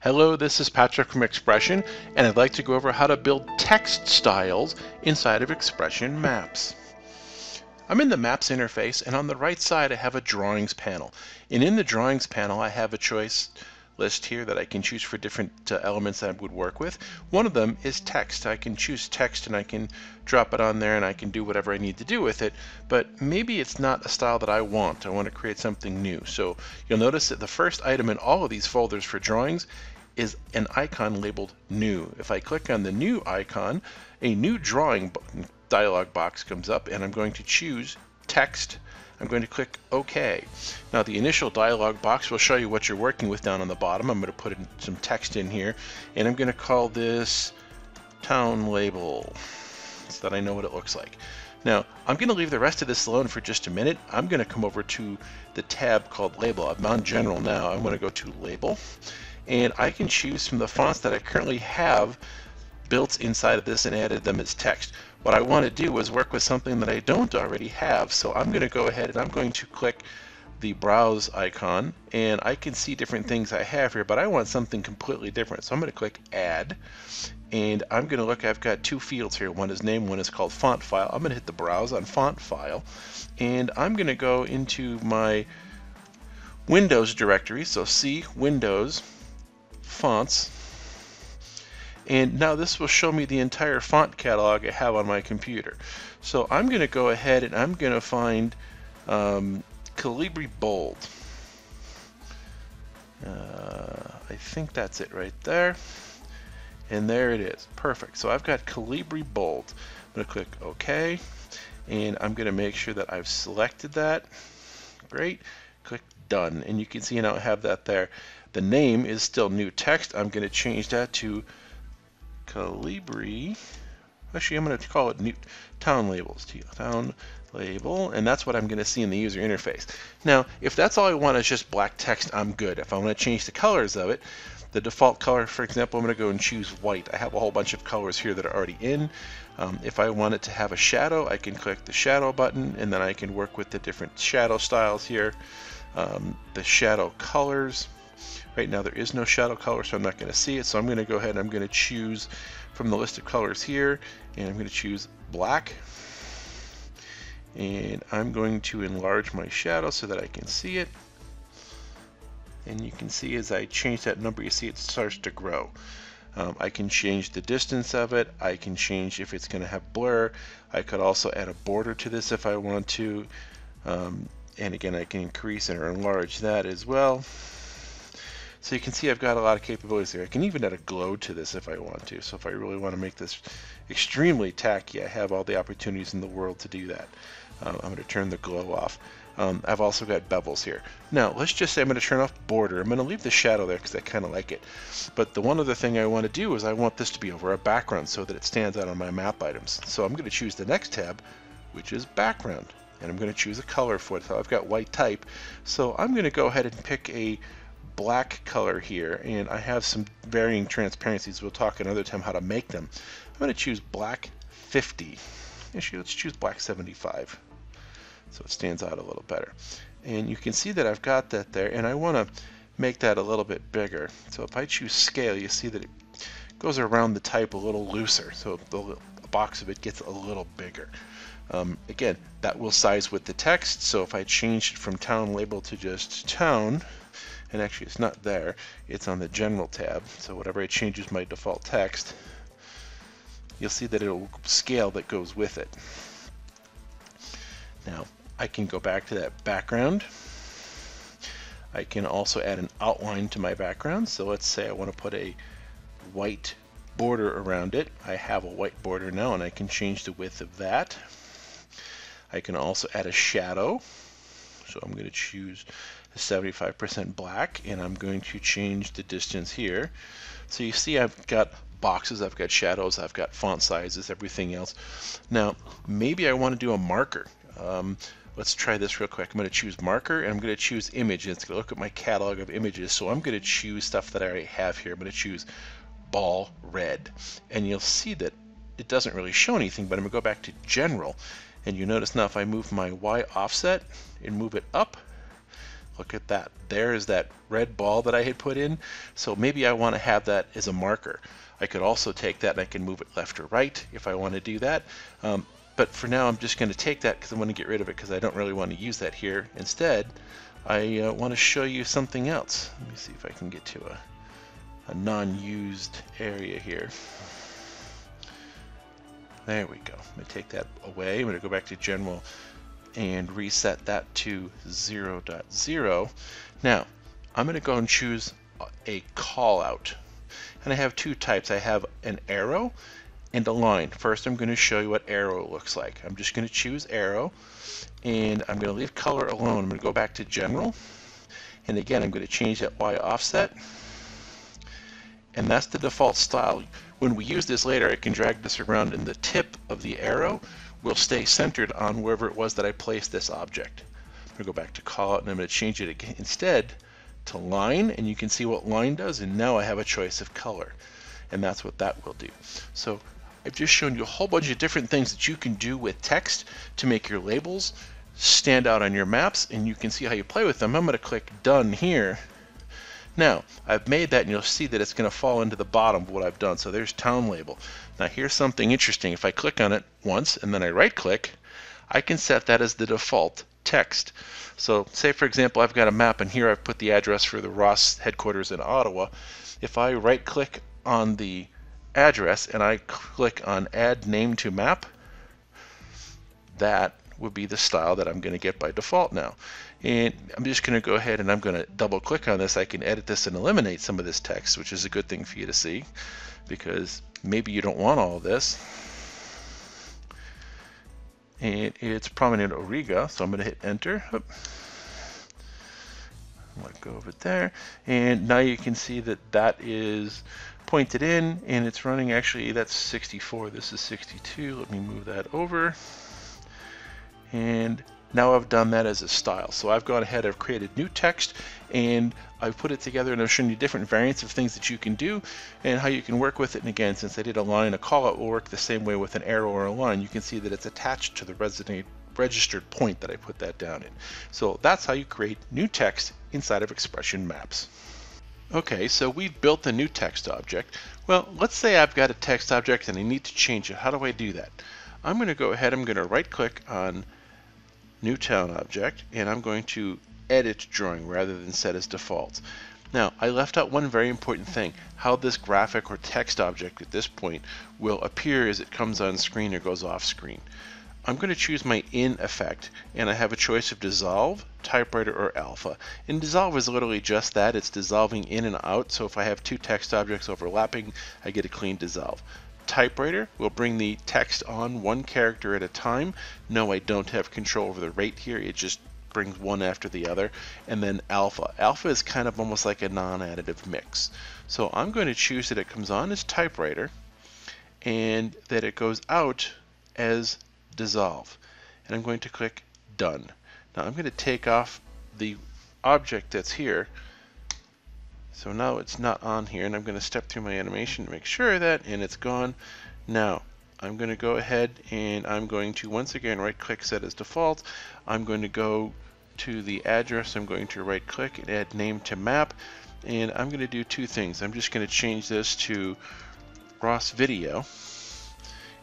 Hello, this is Patrick from XPression, and I'd like to go over how to build text styles inside of XPression Maps. I'm in the Maps interface, and on the right side I have a Drawings panel. And in the Drawings panel I have a choice list here that I can choose for different uh, elements that I would work with. One of them is text. I can choose text and I can drop it on there and I can do whatever I need to do with it, but maybe it's not a style that I want. I want to create something new. So you'll notice that the first item in all of these folders for drawings is an icon labeled new. If I click on the new icon, a new drawing dialog box comes up and I'm going to choose text I'm going to click OK. Now the initial dialog box will show you what you're working with down on the bottom. I'm going to put some text in here and I'm going to call this town label so that I know what it looks like. Now I'm going to leave the rest of this alone for just a minute. I'm going to come over to the tab called label. I'm on general now. I'm going to go to label and I can choose from the fonts that I currently have built inside of this and added them as text. What I want to do is work with something that I don't already have. So I'm going to go ahead and I'm going to click the browse icon and I can see different things I have here, but I want something completely different. So I'm going to click add and I'm going to look, I've got two fields here. One is name, one is called font file. I'm going to hit the browse on font file and I'm going to go into my Windows directory. So C, Windows, fonts, and now this will show me the entire font catalog I have on my computer. So I'm going to go ahead and I'm going to find um, Calibri Bold. Uh, I think that's it right there. And there it is. Perfect. So I've got Calibri Bold. I'm going to click OK. And I'm going to make sure that I've selected that. Great. Click Done. And you can see now I have that there. The name is still new text. I'm going to change that to Calibri. Actually, I'm going to call it new town labels. Town label, and that's what I'm going to see in the user interface. Now, if that's all I want is just black text, I'm good. If I want to change the colors of it, the default color, for example, I'm going to go and choose white. I have a whole bunch of colors here that are already in. Um, if I want it to have a shadow, I can click the shadow button, and then I can work with the different shadow styles here. Um, the shadow colors. Right now there is no shadow color, so I'm not going to see it. So I'm going to go ahead and I'm going to choose from the list of colors here, and I'm going to choose black. And I'm going to enlarge my shadow so that I can see it. And you can see as I change that number, you see it starts to grow. Um, I can change the distance of it. I can change if it's going to have blur. I could also add a border to this if I want to. Um, and again, I can increase or enlarge that as well. So you can see I've got a lot of capabilities here. I can even add a glow to this if I want to. So if I really want to make this extremely tacky, I have all the opportunities in the world to do that. Um, I'm going to turn the glow off. Um, I've also got bevels here. Now, let's just say I'm going to turn off border. I'm going to leave the shadow there because I kind of like it. But the one other thing I want to do is I want this to be over a background so that it stands out on my map items. So I'm going to choose the next tab, which is background. And I'm going to choose a color for it. So I've got white type. So I'm going to go ahead and pick a black color here and I have some varying transparencies. We'll talk another time how to make them. I'm going to choose black 50. Actually, let's choose black 75 so it stands out a little better. And you can see that I've got that there and I want to make that a little bit bigger. So if I choose scale, you see that it goes around the type a little looser. So the box of it gets a little bigger. Um, again, that will size with the text. So if I change it from town label to just town, and actually it's not there, it's on the general tab. So whatever I change is my default text, you'll see that it'll scale that goes with it. Now I can go back to that background. I can also add an outline to my background. So let's say I want to put a white border around it. I have a white border now and I can change the width of that. I can also add a shadow. So I'm going to choose 75% black and I'm going to change the distance here. So you see I've got boxes, I've got shadows, I've got font sizes, everything else. Now maybe I want to do a marker. Um, let's try this real quick. I'm going to choose marker and I'm going to choose image. And it's going to look at my catalog of images. So I'm going to choose stuff that I already have here. I'm going to choose ball red. And you'll see that it doesn't really show anything, but I'm going to go back to general. And you notice now if I move my Y offset and move it up, Look at that. There is that red ball that I had put in. So maybe I want to have that as a marker. I could also take that and I can move it left or right if I want to do that. Um, but for now, I'm just going to take that because I want to get rid of it because I don't really want to use that here. Instead, I uh, want to show you something else. Let me see if I can get to a, a non-used area here. There we go. I'm going to take that away. I'm going to go back to General and reset that to 0, 0.0. Now, I'm going to go and choose a call out. And I have two types. I have an arrow and a line. First, I'm going to show you what arrow looks like. I'm just going to choose arrow and I'm going to leave color alone. I'm going to go back to general. And again, I'm going to change that Y offset. And that's the default style. When we use this later, I can drag this around and the tip of the arrow will stay centered on wherever it was that I placed this object. I'm going to go back to callout and I'm going to change it again, instead to line and you can see what line does and now I have a choice of color and that's what that will do. So I've just shown you a whole bunch of different things that you can do with text to make your labels stand out on your maps and you can see how you play with them. I'm going to click done here. Now I've made that and you'll see that it's going to fall into the bottom of what I've done. So there's town label. Now here's something interesting. If I click on it once and then I right click, I can set that as the default text. So say for example I've got a map and here I've put the address for the Ross headquarters in Ottawa. If I right click on the address and I click on add name to map, that would be the style that I'm going to get by default now. And I'm just going to go ahead and I'm going to double click on this. I can edit this and eliminate some of this text, which is a good thing for you to see because maybe you don't want all of this. And it's prominent Auriga, so I'm going to hit enter. Let go of it there. And now you can see that that is pointed in and it's running actually that's 64 this is 62 let me move that over and now I've done that as a style so I've gone ahead I've created new text and I've put it together and I've shown you different variants of things that you can do and how you can work with it and again since I did a line a callout will work the same way with an arrow or a line you can see that it's attached to the resident registered point that I put that down in so that's how you create new text inside of XPression Maps Okay, so we've built a new text object. Well, let's say I've got a text object and I need to change it. How do I do that? I'm going to go ahead, I'm going to right click on New Town Object, and I'm going to edit drawing rather than set as default. Now, I left out one very important thing, how this graphic or text object at this point will appear as it comes on screen or goes off screen. I'm going to choose my in effect and I have a choice of dissolve, typewriter, or alpha. And dissolve is literally just that, it's dissolving in and out, so if I have two text objects overlapping, I get a clean dissolve. Typewriter will bring the text on one character at a time. No, I don't have control over the rate here, it just brings one after the other. And then alpha. Alpha is kind of almost like a non-additive mix. So I'm going to choose that it comes on as typewriter and that it goes out as dissolve. And I'm going to click done. Now I'm going to take off the object that's here. So now it's not on here and I'm going to step through my animation to make sure that and it's gone. Now I'm going to go ahead and I'm going to once again right click set as default. I'm going to go to the address. I'm going to right click and add name to map and I'm going to do two things. I'm just going to change this to Ross video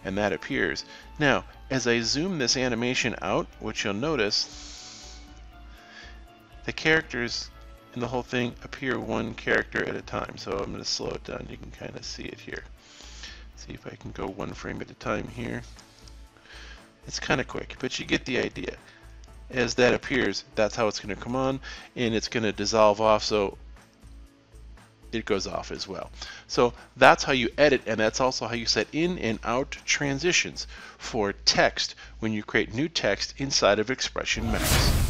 and that appears. Now, as I zoom this animation out, what you'll notice, the characters in the whole thing appear one character at a time. So I'm going to slow it down. You can kind of see it here. See if I can go one frame at a time here. It's kind of quick, but you get the idea. As that appears, that's how it's going to come on, and it's going to dissolve off. So it goes off as well. So that's how you edit and that's also how you set in and out transitions for text when you create new text inside of XPression Maps.